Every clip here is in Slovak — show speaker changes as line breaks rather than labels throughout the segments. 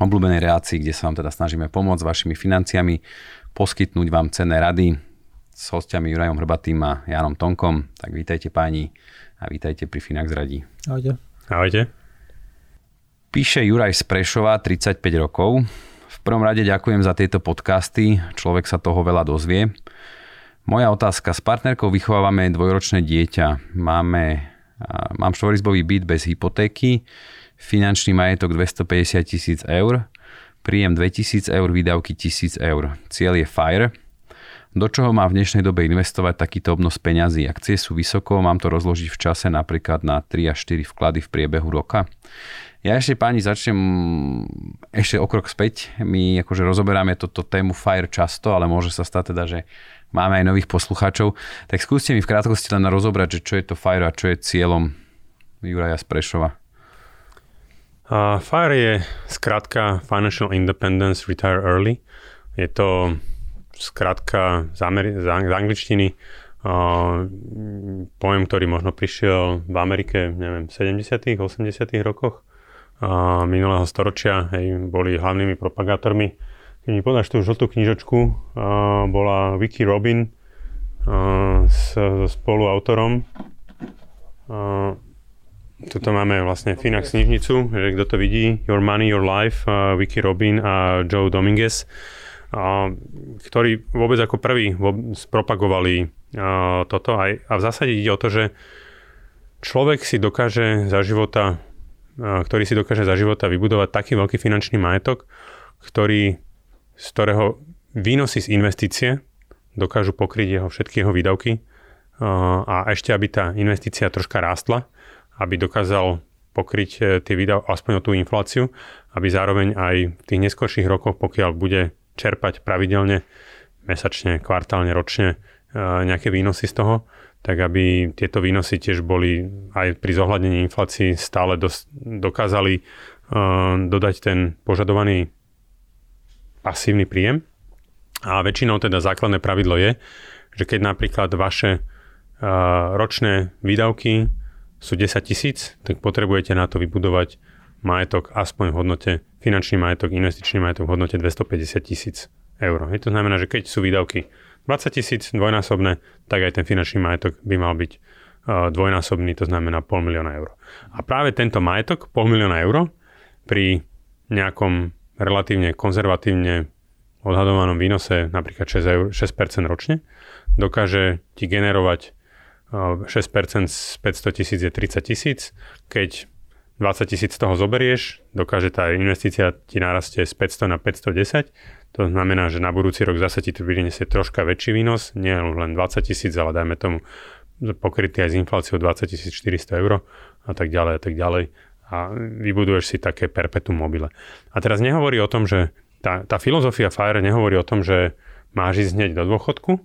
obľúbenej relácii, kde sa vám teda snažíme pomôcť vašimi financiami, poskytnúť vám cenné rady s hostiami Jurajom Hrbatým a Janom Tonkom. Tak vítajte páni a vítajte pri Finax Radí.
Ahojte.
Ahojte.
Píše Juraj z Prešova, 35 rokov. V prvom rade ďakujem za tieto podcasty, človek sa toho veľa dozvie. Moja otázka, s partnerkou vychovávame dvojročné dieťa. Máme, mám štvorizbový byt bez hypotéky, finančný majetok 250 tisíc eur, príjem 2000 eur, výdavky 1000 eur. Cieľ je FIRE. Do čoho má v dnešnej dobe investovať takýto obnos peňazí? Akcie sú vysoko, mám to rozložiť v čase napríklad na 3 až 4 vklady v priebehu roka. Ja ešte páni začnem ešte o krok späť. My akože rozoberáme toto tému FIRE často, ale môže sa stať teda, že máme aj nových poslucháčov. Tak skúste mi v krátkosti len rozobrať, že čo je to FIRE a čo je cieľom Juraja z
Uh, FIRE je skrátka Financial Independence Retire Early. Je to skrátka z, Ameri- z, z angličtiny uh, pojem, ktorý možno prišiel v Amerike, neviem, v 70 80 rokoch minulého storočia, hej, boli hlavnými propagátormi. Keď mi podáš tú žltú knižočku, bola Vicky Robin s, so spoluautorom. Tuto máme vlastne Finax knižnicu, že kto to vidí, Your Money, Your Life, Vicky Robin a Joe Dominguez, ktorí vôbec ako prví spropagovali toto. Aj, a v zásade ide o to, že človek si dokáže za života ktorý si dokáže za života vybudovať taký veľký finančný majetok, ktorý, z ktorého výnosy z investície dokážu pokryť jeho všetky jeho výdavky a ešte, aby tá investícia troška rástla, aby dokázal pokryť e, tie výdavky, aspoň o tú infláciu, aby zároveň aj v tých neskorších rokoch, pokiaľ bude čerpať pravidelne, mesačne, kvartálne, ročne e, nejaké výnosy z toho, tak aby tieto výnosy tiež boli aj pri zohľadnení inflácií stále dos- dokázali uh, dodať ten požadovaný pasívny príjem. A väčšinou teda základné pravidlo je, že keď napríklad vaše uh, ročné výdavky sú 10 tisíc, tak potrebujete na to vybudovať majetok aspoň v hodnote, finančný majetok, investičný majetok v hodnote 250 tisíc eur. Je to znamená, že keď sú výdavky 20 tisíc dvojnásobné, tak aj ten finančný majetok by mal byť uh, dvojnásobný, to znamená pol milióna eur. A práve tento majetok, pol milióna eur, pri nejakom relatívne konzervatívne odhadovanom výnose, napríklad 6, eur, 6% ročne, dokáže ti generovať 6% z 500 tisíc je 30 tisíc. Keď 20 tisíc z toho zoberieš, dokáže tá investícia ti narastie z 500 na 510 to znamená, že na budúci rok zase ti to vyniesie troška väčší výnos, nie len 20 tisíc, ale dajme tomu pokrytý aj s infláciou 20 400 eur a tak ďalej a tak ďalej. A vybuduješ si také perpetuum mobile. A teraz nehovorí o tom, že tá, tá filozofia FIRE nehovorí o tom, že máš ísť hneď do dôchodku,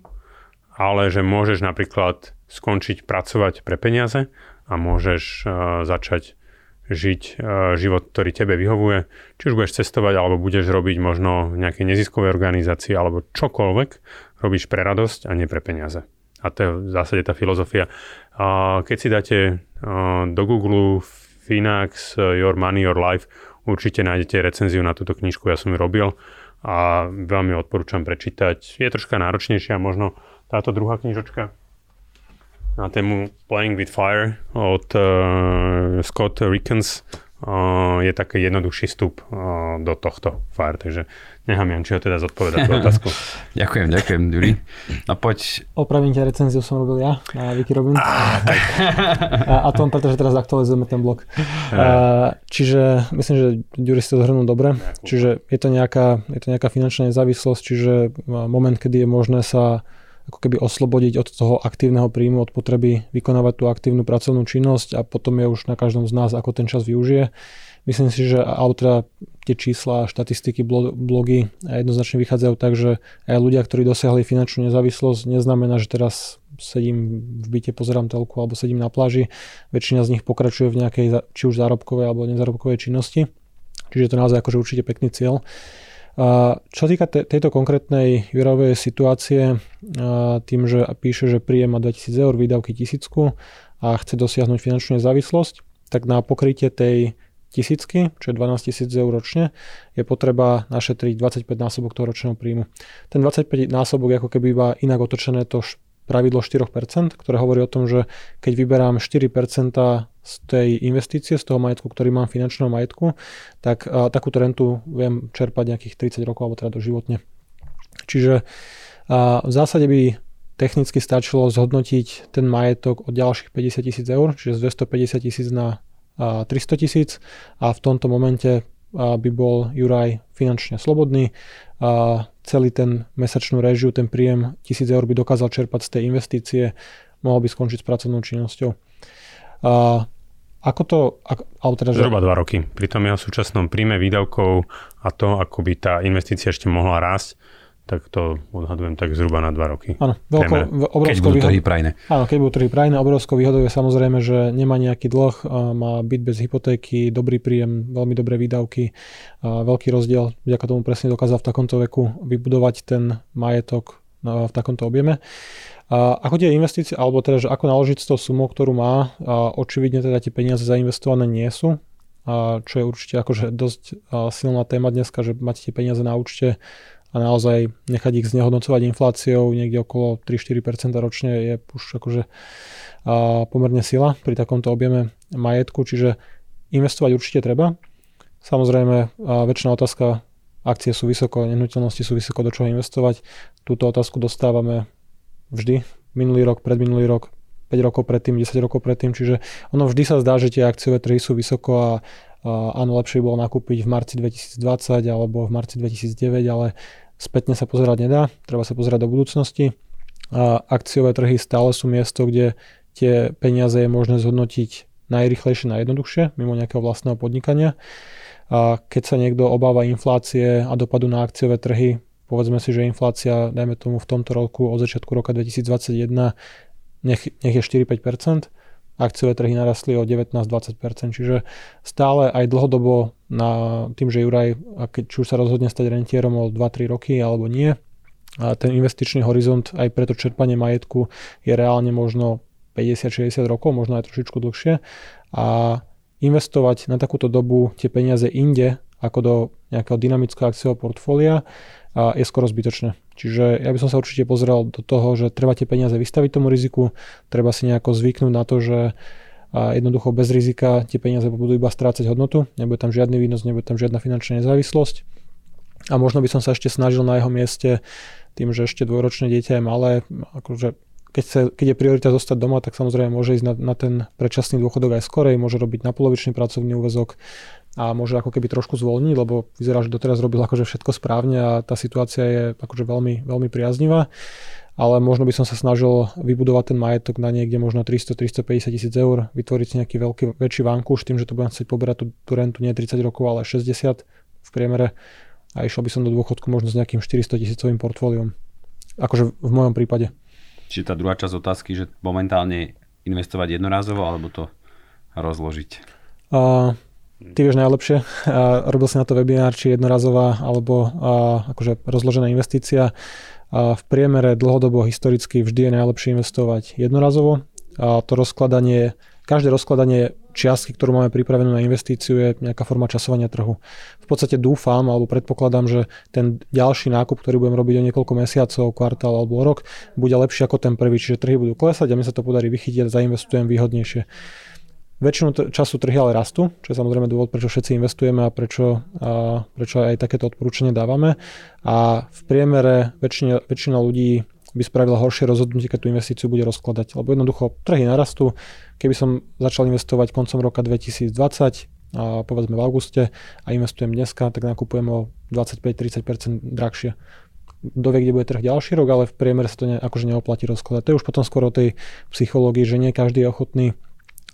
ale že môžeš napríklad skončiť pracovať pre peniaze a môžeš uh, začať žiť uh, život, ktorý tebe vyhovuje. Či už budeš cestovať, alebo budeš robiť možno v nejakej neziskovej organizácii, alebo čokoľvek, robíš pre radosť a nie pre peniaze. A to je v zásade tá filozofia. Keď si dáte uh, do Google Finax, Your Money, Your Life, určite nájdete recenziu na túto knižku, ja som ju robil a veľmi odporúčam prečítať. Je troška náročnejšia možno táto druhá knižočka, na tému Playing with Fire od uh, Scott Rickens. je taký jednoduchší vstup do tohto FIRE. Takže nechám Jančiho teda zodpovedať tú otázku.
ďakujem, ďakujem, Juri. No poď.
Opravím ťa, recenziu som robil ja na Wikirobin. Ah, a, a tom, pretože teraz aktualizujeme ten blog. A, čiže myslím, že Juri si to zhrnul dobre. Čiže je to, nejaká, je to nejaká finančná nezávislosť, čiže moment, kedy je možné sa ako keby oslobodiť od toho aktívneho príjmu, od potreby vykonávať tú aktívnu pracovnú činnosť a potom je už na každom z nás, ako ten čas využije. Myslím si, že alebo teda tie čísla, štatistiky, blogy jednoznačne vychádzajú tak, že aj ľudia, ktorí dosiahli finančnú nezávislosť, neznamená, že teraz sedím v byte, pozerám telku alebo sedím na pláži. Väčšina z nich pokračuje v nejakej či už zárobkovej alebo nezárobkovej činnosti. Čiže to naozaj akože určite pekný cieľ. Čo týka te, tejto konkrétnej Jurovej situácie, tým, že píše, že príjem má 2000 eur, výdavky tisícku a chce dosiahnuť finančnú nezávislosť, tak na pokrytie tej tisícky, čo je 12 tisíc eur ročne, je potreba našetriť 25 násobok toho ročného príjmu. Ten 25 násobok je ako keby iba inak otočené to pravidlo 4%, ktoré hovorí o tom, že keď vyberám 4% z tej investície, z toho majetku, ktorý mám finančného majetku, tak a, takúto rentu viem čerpať nejakých 30 rokov alebo teda doživotne. Čiže a, v zásade by technicky stačilo zhodnotiť ten majetok od ďalších 50 tisíc eur, čiže z 250 tisíc na 300 tisíc a v tomto momente by bol Juraj finančne slobodný a celý ten mesačnú režiu, ten príjem 1000 eur by dokázal čerpať z tej investície, mohol by skončiť s pracovnou činnosťou. A ako to, ako,
alebo teda, že... Zhruba 2 roky. Pri tom jeho súčasnom príjme výdavkov a to, ako by tá investícia ešte mohla rásť, tak to odhadujem tak zhruba na 2 roky.
Áno, veľko,
keď budú trhy prajné.
Áno, keď budú trhy prajné, obrovskou výhodou je samozrejme, že nemá nejaký dlh, má byt bez hypotéky, dobrý príjem, veľmi dobré výdavky, veľký rozdiel, vďaka tomu presne dokázal v takomto veku vybudovať ten majetok v takomto objeme. A ako tie investície, alebo teda, že ako naložiť s tou sumou, ktorú má, a očividne teda tie peniaze zainvestované nie sú, a čo je určite akože dosť silná téma dneska, že máte tie peniaze na účte a naozaj nechať ich znehodnocovať infláciou niekde okolo 3-4% ročne je už akože a pomerne sila pri takomto objeme majetku, čiže investovať určite treba. Samozrejme, a väčšina otázka, akcie sú vysoko, nehnuteľnosti sú vysoko, do čoho investovať. Túto otázku dostávame vždy, minulý rok, predminulý rok, 5 rokov predtým, 10 rokov predtým, čiže ono vždy sa zdá, že tie akciové trhy sú vysoko a áno, lepšie bolo nakúpiť v marci 2020 alebo v marci 2009, ale spätne sa pozerať nedá, treba sa pozerať do budúcnosti. A akciové trhy stále sú miesto, kde tie peniaze je možné zhodnotiť najrychlejšie, najjednoduchšie, mimo nejakého vlastného podnikania. A keď sa niekto obáva inflácie a dopadu na akciové trhy, povedzme si, že inflácia, dajme tomu v tomto roku od začiatku roka 2021, nech, nech je 4-5%, akciové trhy narastli o 19-20%, čiže stále aj dlhodobo na tým, že Juraj, či už sa rozhodne stať rentierom o 2-3 roky alebo nie, a ten investičný horizont aj pre to čerpanie majetku je reálne možno 50-60 rokov, možno aj trošičku dlhšie. A investovať na takúto dobu tie peniaze inde ako do nejakého dynamického akciového portfólia je skoro zbytočné. Čiže ja by som sa určite pozrel do toho, že treba tie peniaze vystaviť tomu riziku, treba si nejako zvyknúť na to, že jednoducho bez rizika tie peniaze budú iba strácať hodnotu, nebude tam žiadny výnos, nebude tam žiadna finančná nezávislosť. A možno by som sa ešte snažil na jeho mieste tým, že ešte dvojročné dieťa je malé, akože keď, sa, keď je priorita zostať doma, tak samozrejme môže ísť na, na ten predčasný dôchodok aj skorej, môže robiť na polovičný pracovný úvezok, a môže ako keby trošku zvolniť, lebo vyzerá, že doteraz robil akože všetko správne a tá situácia je akože veľmi, veľmi priaznivá. Ale možno by som sa snažil vybudovať ten majetok na niekde možno 300-350 tisíc eur, vytvoriť si nejaký veľký, väčší vankúš tým, že to budem chcieť poberať tú, tú rentu nie 30 rokov, ale 60 v priemere a išiel by som do dôchodku možno s nejakým 400 tisícovým portfóliom. Akože v mojom prípade.
Čiže tá druhá časť otázky, že momentálne investovať jednorázovo alebo to rozložiť?
Uh, Ty vieš najlepšie. A robil si na to webinár, či jednorazová alebo a, akože rozložená investícia. A v priemere dlhodobo historicky vždy je najlepšie investovať jednorazovo. A to rozkladanie, každé rozkladanie čiastky, ktorú máme pripravenú na investíciu, je nejaká forma časovania trhu. V podstate dúfam alebo predpokladám, že ten ďalší nákup, ktorý budem robiť o niekoľko mesiacov, kvartál alebo rok, bude lepší ako ten prvý, čiže trhy budú klesať a mi sa to podarí vychytiť a zainvestujem výhodnejšie Väčšinu t- času trhy ale rastú, čo je samozrejme dôvod, prečo všetci investujeme a prečo, a prečo aj takéto odporúčanie dávame. A v priemere väčšina, väčšina ľudí by spravila horšie rozhodnutie, keď tú investíciu bude rozkladať. Lebo jednoducho trhy narastú. Keby som začal investovať koncom roka 2020, a povedzme v auguste a investujem dneska, tak nakupujem o 25-30% drahšie. Kto vie, kde bude trh ďalší rok, ale v priemere sa to ne, akože neoplatí rozkladať. To je už potom skoro o tej psychológii, že nie každý je ochotný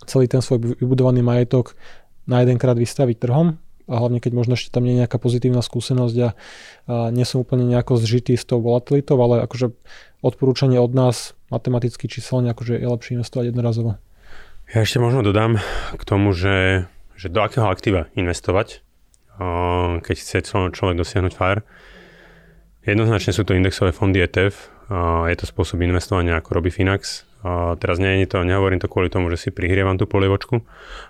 celý ten svoj vybudovaný majetok na jedenkrát vystaviť trhom a hlavne keď možno ešte tam nie je nejaká pozitívna skúsenosť a, a nie som úplne nejako zžitý s tou volatilitou, ale akože odporúčanie od nás matematicky číselne akože je lepšie investovať jednorazovo.
Ja ešte možno dodám k tomu, že, že do akého aktíva investovať, keď chce človek dosiahnuť FIRE. Jednoznačne sú to indexové fondy ETF, je to spôsob investovania, ako robí Finax. Teraz nie je to, nehovorím to kvôli tomu, že si prihrievam tú polievočku,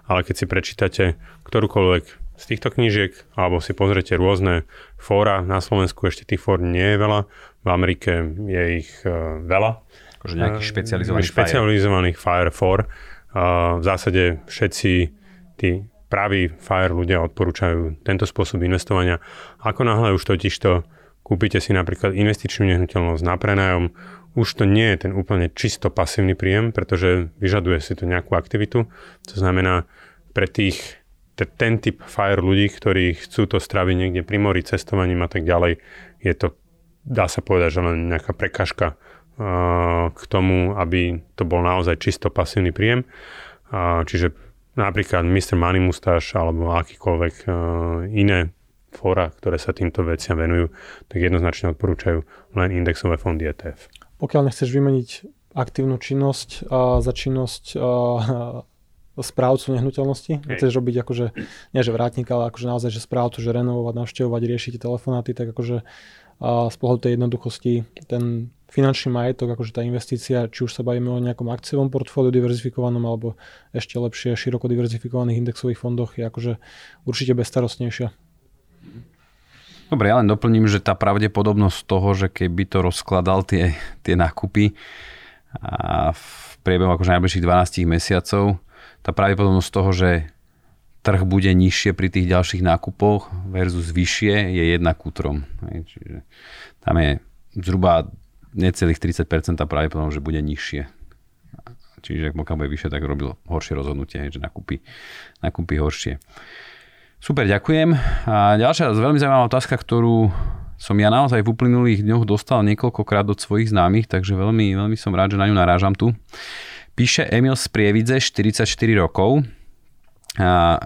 ale keď si prečítate ktorúkoľvek z týchto knížiek, alebo si pozrete rôzne fóra, na Slovensku ešte tých fór nie je veľa, v Amerike je ich uh, veľa.
Akože nejakých špecializovaných,
špecializovaných Fire, fire Uh, v zásade všetci tí praví FIRE ľudia odporúčajú tento spôsob investovania. Ako náhle už totižto kúpite si napríklad investičnú nehnuteľnosť na prenajom, už to nie je ten úplne čisto pasívny príjem, pretože vyžaduje si to nejakú aktivitu. To znamená, pre tých, ten typ fire ľudí, ktorí chcú to straviť niekde pri mori, cestovaním a tak ďalej, je to, dá sa povedať, že len nejaká prekažka k tomu, aby to bol naozaj čisto pasívny príjem. Čiže napríklad Mr. Money Mustache alebo akýkoľvek iné fóra, ktoré sa týmto veciam venujú, tak jednoznačne odporúčajú len indexové fondy ETF
pokiaľ nechceš vymeniť aktívnu činnosť a za činnosť správcu nehnuteľnosti. Hej. Chceš robiť akože, nie že vrátnik, ale akože naozaj, že správcu, že renovovať, navštevovať, riešiť telefonáty, tak akože a z pohľadu tej jednoduchosti ten finančný majetok, akože tá investícia, či už sa bavíme o nejakom akciovom portfóliu diverzifikovanom alebo ešte lepšie široko diverzifikovaných indexových fondoch je akože určite bezstarostnejšia.
Dobre, ja len doplním, že tá pravdepodobnosť toho, že keby to rozkladal tie, tie nákupy a v priebehu akože najbližších 12 mesiacov, tá pravdepodobnosť toho, že trh bude nižšie pri tých ďalších nákupoch versus vyššie je jedna k útrom. Čiže tam je zhruba necelých 30% pravdepodobnosť, že bude nižšie. Čiže ak pokiaľ bude vyššie, tak robil horšie rozhodnutie, že nakúpi, nakúpi horšie. Super, ďakujem. A ďalšia veľmi zaujímavá otázka, ktorú som ja naozaj v uplynulých dňoch dostal niekoľkokrát od svojich známych, takže veľmi, veľmi som rád, že na ňu narážam tu. Píše Emil z Prievidze, 44 rokov.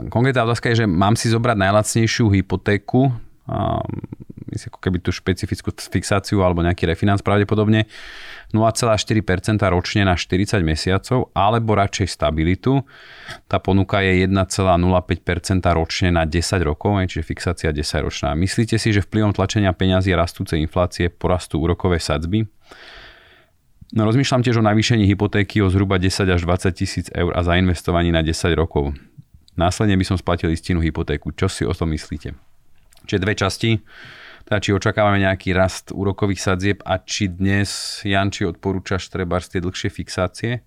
Konkrétna otázka je, že mám si zobrať najlacnejšiu hypotéku, a myslím, ako keby tú špecifickú fixáciu alebo nejaký refinanc pravdepodobne 0,4% ročne na 40 mesiacov, alebo radšej stabilitu. Tá ponuka je 1,05% ročne na 10 rokov, čiže fixácia 10 ročná. Myslíte si, že vplyvom tlačenia peňazí rastúcej inflácie porastú úrokové sadzby? No, rozmýšľam tiež o navýšení hypotéky o zhruba 10 až 20 tisíc eur a zainvestovaní na 10 rokov. Následne by som splatil istinu hypotéku. Čo si o tom myslíte? Čiže dve časti teda či očakávame nejaký rast úrokových sadzieb a či dnes, Jan, či odporúčaš treba tie dlhšie fixácie?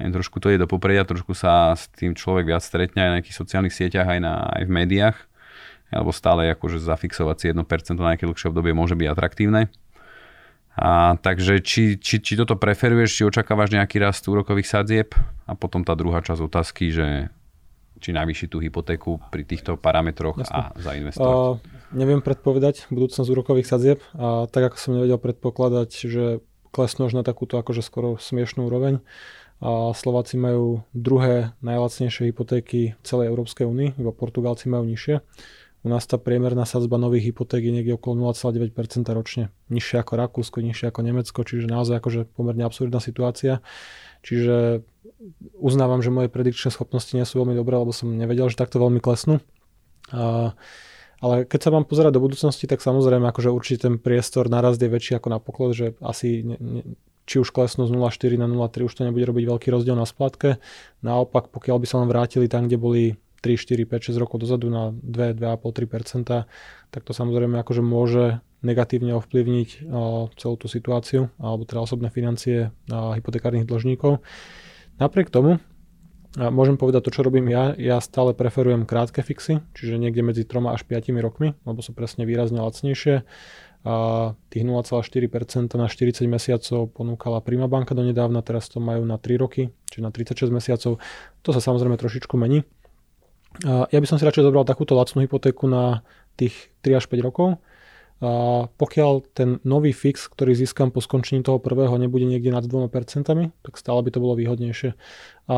Trošku to je do popredia, trošku sa s tým človek viac stretne aj na nejakých sociálnych sieťach, aj, na, aj v médiách. Alebo stále akože zafixovať si 1% na nejaké dlhšie obdobie môže byť atraktívne. A, takže či, či, či toto preferuješ, či očakávaš nejaký rast úrokových sadzieb a potom tá druhá časť otázky, že či navýšiť tú hypotéku pri týchto parametroch Jasne. a zainvestovať? Uh,
neviem predpovedať budúcnosť úrokových sadzieb a tak ako som nevedel predpokladať, že klesnú až na takúto akože skoro smiešnú úroveň. A Slováci majú druhé najlacnejšie hypotéky v celej Európskej únii, iba Portugálci majú nižšie. U nás tá priemerná sadzba nových hypoték je niekde okolo 0,9% ročne. Nižšie ako Rakúsko, nižšie ako Nemecko, čiže naozaj akože pomerne absurdná situácia. Čiže uznávam, že moje predikčné schopnosti nie sú veľmi dobré, lebo som nevedel, že takto veľmi klesnú. A, ale keď sa mám pozerať do budúcnosti, tak samozrejme akože určite ten priestor naraz je väčší ako na poklad, že asi ne, ne, či už klesnú z 0,4 na 0,3 už to nebude robiť veľký rozdiel na splatke. Naopak, pokiaľ by sa len vrátili tam, kde boli 3, 4, 5, 6 rokov dozadu na 2, 2,5, 3 tak to samozrejme akože môže negatívne ovplyvniť celú tú situáciu alebo teda osobné financie hypotekárnych dlžníkov. Napriek tomu A môžem povedať to, čo robím ja. Ja stále preferujem krátke fixy, čiže niekde medzi 3 až 5 rokmi, lebo sú presne výrazne lacnejšie. A tých 0,4% na 40 mesiacov ponúkala Prima banka donedávna, teraz to majú na 3 roky, čiže na 36 mesiacov. To sa samozrejme trošičku mení. Ja by som si radšej zobral takúto lacnú hypotéku na tých 3 až 5 rokov, a pokiaľ ten nový fix, ktorý získam po skončení toho prvého, nebude niekde nad 2%, tak stále by to bolo výhodnejšie. A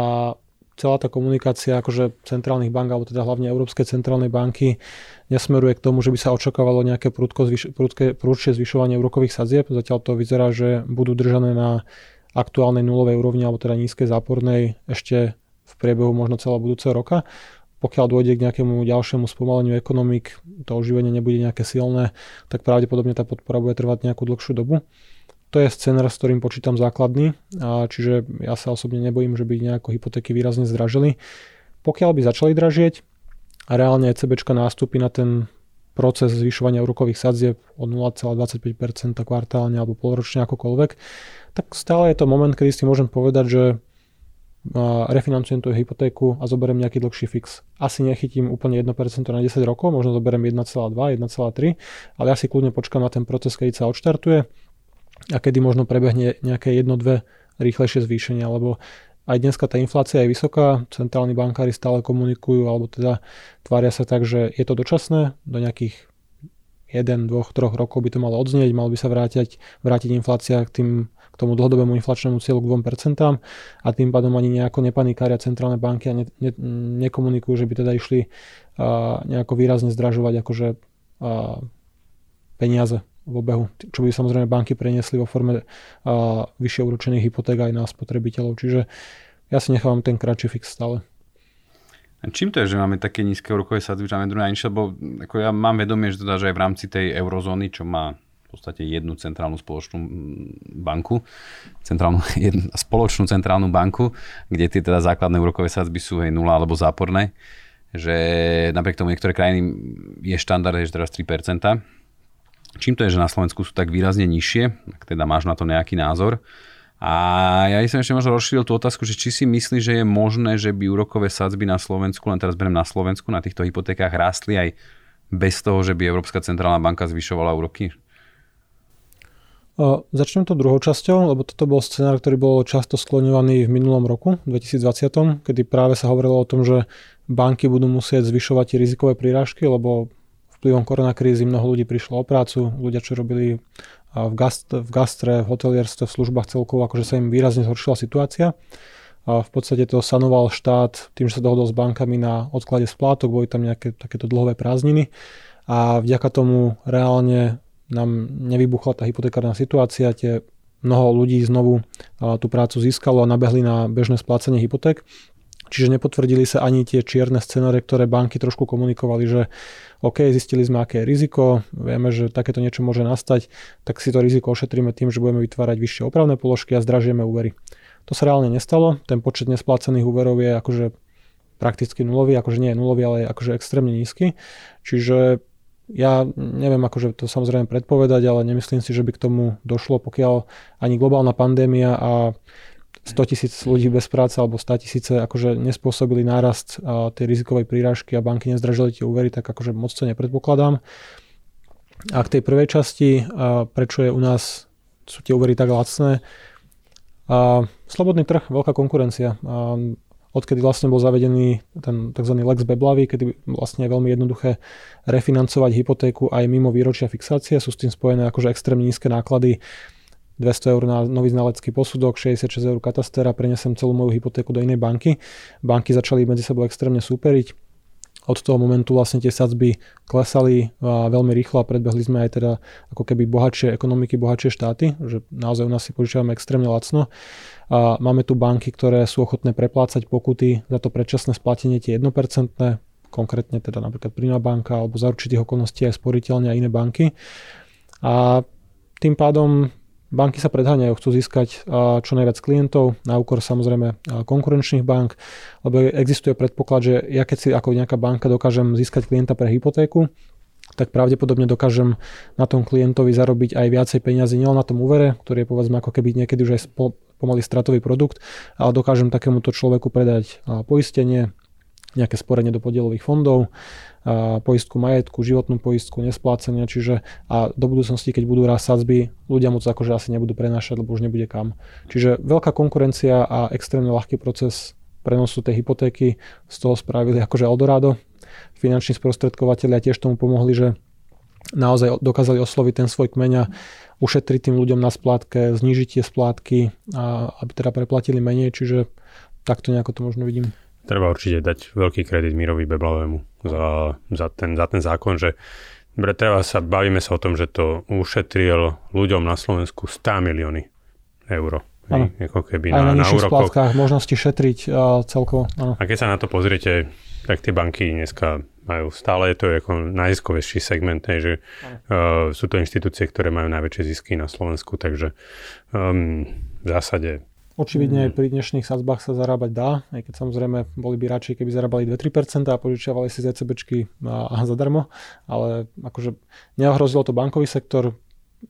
celá tá komunikácia akože centrálnych bank, alebo teda hlavne Európskej centrálnej banky, nesmeruje k tomu, že by sa očakávalo nejaké prudko zvyš- prudké, prudšie zvyšovanie úrokových sadzieb. Zatiaľ to vyzerá, že budú držané na aktuálnej nulovej úrovni, alebo teda nízkej zápornej ešte v priebehu možno celého budúceho roka pokiaľ dôjde k nejakému ďalšiemu spomaleniu ekonomik, to oživenie nebude nejaké silné, tak pravdepodobne tá podpora bude trvať nejakú dlhšiu dobu. To je scenár, s ktorým počítam základný, a čiže ja sa osobne nebojím, že by nejako hypotéky výrazne zdražili. Pokiaľ by začali dražieť a reálne ECBčka nástupí na ten proces zvyšovania úrokových sadzieb od 0,25% kvartálne alebo polročne akokoľvek, tak stále je to moment, kedy si môžem povedať, že refinancujem tú hypotéku a zoberiem nejaký dlhší fix. Asi nechytím úplne 1% na 10 rokov, možno zoberiem 1,2, 1,3, ale ja si kľudne počkám na ten proces, keď sa odštartuje a kedy možno prebehne nejaké 1-2 rýchlejšie zvýšenia, lebo aj dneska tá inflácia je vysoká, centrálni bankári stále komunikujú, alebo teda tvária sa tak, že je to dočasné, do nejakých 1, 2, 3 rokov by to malo odznieť, mal by sa vrátiť, vrátiť inflácia k tým k tomu dlhodobému inflačnému cieľu k 2% a tým pádom ani nejako nepanikária centrálne banky a ne, ne, nekomunikujú, že by teda išli a, nejako výrazne zdražovať akože a, peniaze v obehu, čo by samozrejme banky preniesli vo forme a, vyššie úročených hypoték aj na spotrebiteľov. Čiže ja si nechávam ten kratší fix stále.
A čím to je, že máme také nízke úrokové sadzby, že máme druhé najnižšie, lebo ako ja mám vedomie, že, teda, že aj v rámci tej eurozóny, čo má podstate jednu centrálnu spoločnú banku, centrálnu, jednu, spoločnú centrálnu banku, kde tie teda základné úrokové sadzby sú aj 0 alebo záporné, že napriek tomu niektoré krajiny je štandard, že teraz 3%. Čím to je, že na Slovensku sú tak výrazne nižšie, ak teda máš na to nejaký názor. A ja som ešte možno rozšíril tú otázku, že či si myslíš, že je možné, že by úrokové sadzby na Slovensku, len teraz beriem na Slovensku, na týchto hypotékách rástli aj bez toho, že by Európska centrálna banka zvyšovala úroky?
Začnem to druhou časťou, lebo toto bol scenár, ktorý bol často skloňovaný v minulom roku, 2020, kedy práve sa hovorilo o tom, že banky budú musieť zvyšovať rizikové prírážky, lebo vplyvom koronakrízy mnoho ľudí prišlo o prácu, ľudia, čo robili v, gast, v gastre, v hotelierstve, v službách celkovo, akože sa im výrazne zhoršila situácia. A v podstate to sanoval štát tým, že sa dohodol s bankami na odklade splátok, boli tam nejaké takéto dlhové prázdniny a vďaka tomu reálne nám nevybuchla tá hypotekárna situácia, tie mnoho ľudí znovu tú prácu získalo a nabehli na bežné splácanie hypoték. Čiže nepotvrdili sa ani tie čierne scenáre, ktoré banky trošku komunikovali, že OK, zistili sme, aké je riziko, vieme, že takéto niečo môže nastať, tak si to riziko ošetríme tým, že budeme vytvárať vyššie opravné položky a zdražíme úvery. To sa reálne nestalo, ten počet nesplácených úverov je akože prakticky nulový, akože nie je nulový, ale je akože extrémne nízky. Čiže ja neviem akože to samozrejme predpovedať, ale nemyslím si, že by k tomu došlo, pokiaľ ani globálna pandémia a 100 tisíc ľudí bez práce alebo 100 tisíce akože nespôsobili nárast tej rizikovej prírážky a banky nezdražili tie úvery, tak akože moc to nepredpokladám. A k tej prvej časti, prečo je u nás sú tie úvery tak lacné, a slobodný trh, veľká konkurencia. A odkedy vlastne bol zavedený ten tzv. Lex Beblavy, kedy vlastne je veľmi jednoduché refinancovať hypotéku aj mimo výročia fixácie. Sú s tým spojené akože extrémne nízke náklady 200 eur na nový znalecký posudok, 66 eur katastera, prenesem celú moju hypotéku do inej banky. Banky začali medzi sebou extrémne súperiť od toho momentu vlastne tie sadzby klesali a veľmi rýchlo a predbehli sme aj teda ako keby bohatšie ekonomiky, bohatšie štáty, že naozaj u nás si požičiavame extrémne lacno. A máme tu banky, ktoré sú ochotné preplácať pokuty za to predčasné splatenie tie 1%, konkrétne teda napríklad Prima banka alebo za určitých okolností aj sporiteľne a iné banky. A tým pádom Banky sa predháňajú, chcú získať čo najviac klientov na úkor samozrejme konkurenčných bank, lebo existuje predpoklad, že ja keď si ako nejaká banka dokážem získať klienta pre hypotéku, tak pravdepodobne dokážem na tom klientovi zarobiť aj viacej peniazy, nielen na tom úvere, ktorý je povedzme ako keby niekedy už aj pomaly stratový produkt, ale dokážem takémuto človeku predať poistenie, nejaké sporenie do podielových fondov, poistku majetku, životnú poistku, nesplácenia, čiže a do budúcnosti, keď budú raz sadzby, ľudia moc akože asi nebudú prenášať, lebo už nebude kam. Čiže veľká konkurencia a extrémne ľahký proces prenosu tej hypotéky z toho spravili akože Eldorado. Finanční sprostredkovateľia tiež tomu pomohli, že naozaj dokázali osloviť ten svoj kmeň a ušetriť tým ľuďom na splátke, znižiť tie splátky, a aby teda preplatili menej, čiže takto nejako to možno vidím.
Treba určite dať veľký kredit Mirovi Beblavému za, za, ten, za ten zákon, že treba sa, bavíme sa o tom, že to ušetril ľuďom na Slovensku 100 milióny eur. Ano. Ako keby
na, na, na úrokoch. možnosti šetriť uh, celkovo. Ano.
A keď sa na to pozriete, tak tie banky dneska majú stále, je to ako najziskovejší segment, hej, že uh, sú to inštitúcie, ktoré majú najväčšie zisky na Slovensku, takže um, v zásade
Očividne aj pri dnešných sadzbách sa zarábať dá, aj keď samozrejme boli by radšej, keby zarábali 2-3% a požičiavali si ZCBčky a, a zadarmo, ale akože neohrozilo to bankový sektor,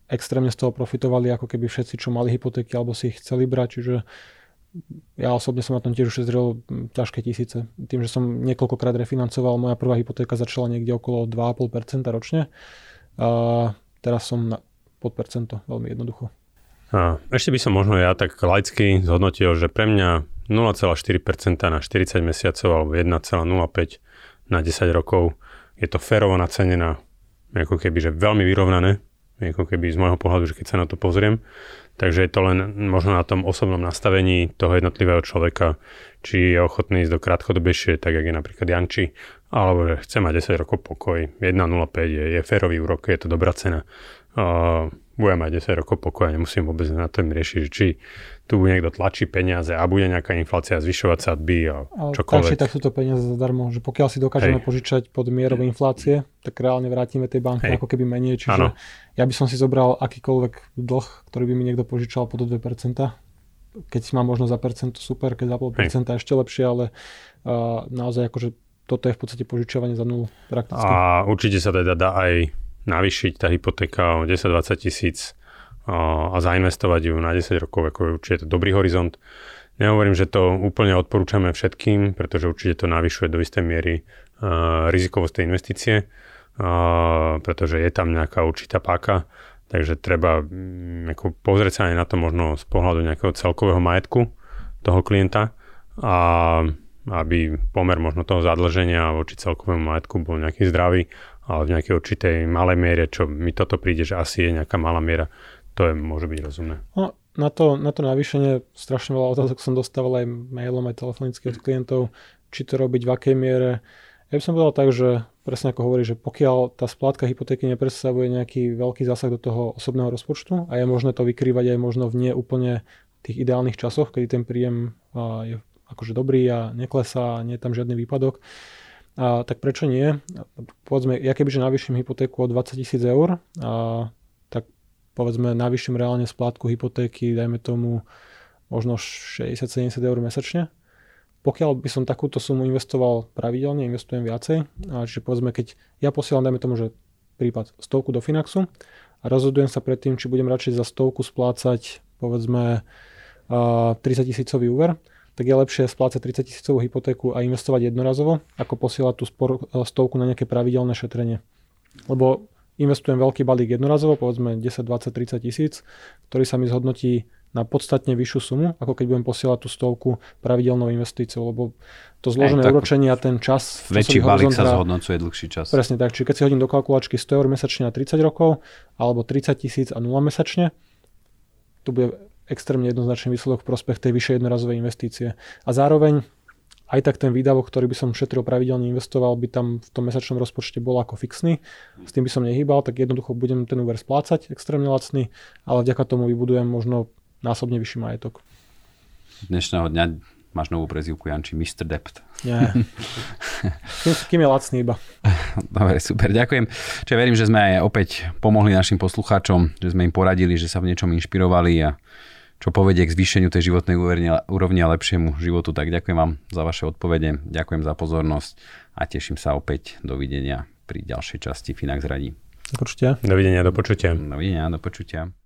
extrémne z toho profitovali ako keby všetci, čo mali hypotéky alebo si ich chceli brať, čiže ja osobne som na tom tiež ušetril ťažké tisíce. Tým, že som niekoľkokrát refinancoval, moja prvá hypotéka začala niekde okolo 2,5% ročne. A teraz som na pod percento, veľmi jednoducho.
A ešte by som možno ja tak laicky zhodnotil, že pre mňa 0,4% na 40 mesiacov alebo 1,05 na 10 rokov je to férovo nacenená, ako keby, že veľmi vyrovnané, ako keby z môjho pohľadu, že keď sa na to pozriem. Takže je to len možno na tom osobnom nastavení toho jednotlivého človeka, či je ochotný ísť do krátkodobejšie, tak jak je napríklad Janči, alebo že chce mať 10 rokov pokoj, 1,05 je, je férový úrok, je to dobrá cena. Uh, budem mať 10 rokov pokoja, nemusím vôbec na tom riešiť, či tu niekto tlačí peniaze a bude nejaká inflácia zvyšovať sadby a čokoľvek.
tak sú to peniaze zadarmo, že pokiaľ si dokážeme Hej. požičať pod mierou inflácie, tak reálne vrátime tej banke Hej. ako keby menej, čiže ano. ja by som si zobral akýkoľvek dlh, ktorý by mi niekto požičal pod 2%, keď si mám možno za percento super, keď za pol percenta ešte lepšie, ale uh, naozaj akože toto je v podstate požičiavanie za nulu prakticky.
A určite sa teda dá aj navýšiť tá hypotéka o 10-20 tisíc a zainvestovať ju na 10 rokov, ako je určite dobrý horizont. Nehovorím, že to úplne odporúčame všetkým, pretože určite to navyšuje do istej miery uh, rizikovosť tej investície, uh, pretože je tam nejaká určitá páka, takže treba ako pozrieť sa aj na to možno z pohľadu nejakého celkového majetku toho klienta a aby pomer možno toho zadlženia voči celkovému majetku bol nejaký zdravý ale v nejakej určitej malej miere, čo mi toto príde, že asi je nejaká malá miera, to je, môže byť rozumné.
No, na to, na to navýšenie strašne veľa otázok som dostával aj mailom, aj telefonicky od klientov, či to robiť v akej miere. Ja by som povedal tak, že presne ako hovorí, že pokiaľ tá splátka hypotéky nepredstavuje nejaký veľký zásah do toho osobného rozpočtu a je možné to vykrývať aj možno v nie úplne tých ideálnych časoch, kedy ten príjem je akože dobrý a neklesá, nie je tam žiadny výpadok, a, tak prečo nie? Povedzme, ja kebyže navýšim hypotéku o 20 tisíc eur, a, tak povedzme navýšim reálne splátku hypotéky, dajme tomu možno 60-70 eur mesačne. Pokiaľ by som takúto sumu investoval pravidelne, investujem viacej, a čiže povedzme, keď ja posielam, dajme tomu, že prípad stovku do Finaxu a rozhodujem sa predtým, či budem radšej za stovku splácať povedzme 30 tisícový úver, tak je lepšie splácať 30 tisícovú hypotéku a investovať jednorazovo, ako posielať tú spor, stovku na nejaké pravidelné šetrenie. Lebo investujem veľký balík jednorazovo, povedzme 10, 20, 30 tisíc, ktorý sa mi zhodnotí na podstatne vyššiu sumu, ako keď budem posielať tú stovku pravidelnou investíciou, lebo to zložené úročenie a ten čas...
Väčší balík sa zhodnocuje dlhší čas.
Presne tak, čiže keď si hodím do kalkulačky 100 eur mesačne na 30 rokov, alebo 30 tisíc a 0 mesačne, tu bude extrémne jednoznačný výsledok v prospech tej vyššej jednorazovej investície. A zároveň aj tak ten výdavok, ktorý by som šetril pravidelne investoval, by tam v tom mesačnom rozpočte bol ako fixný. S tým by som nehýbal, tak jednoducho budem ten úver splácať extrémne lacný, ale vďaka tomu vybudujem možno násobne vyšší majetok.
Dnešného dňa máš novú prezivku Janči, Mr. Dept.
Nie. kým, kým je lacný iba.
Dobre, super, ďakujem. Čiže verím, že sme aj opäť pomohli našim poslucháčom, že sme im poradili, že sa v niečom inšpirovali a čo povedie k zvýšeniu tej životnej úrovni a lepšiemu životu. Tak ďakujem vám za vaše odpovede, ďakujem za pozornosť a teším sa opäť. Dovidenia pri ďalšej časti Finax radí.
Do počutia.
Dovidenia, do počutia.
Dovidenia, do počutia.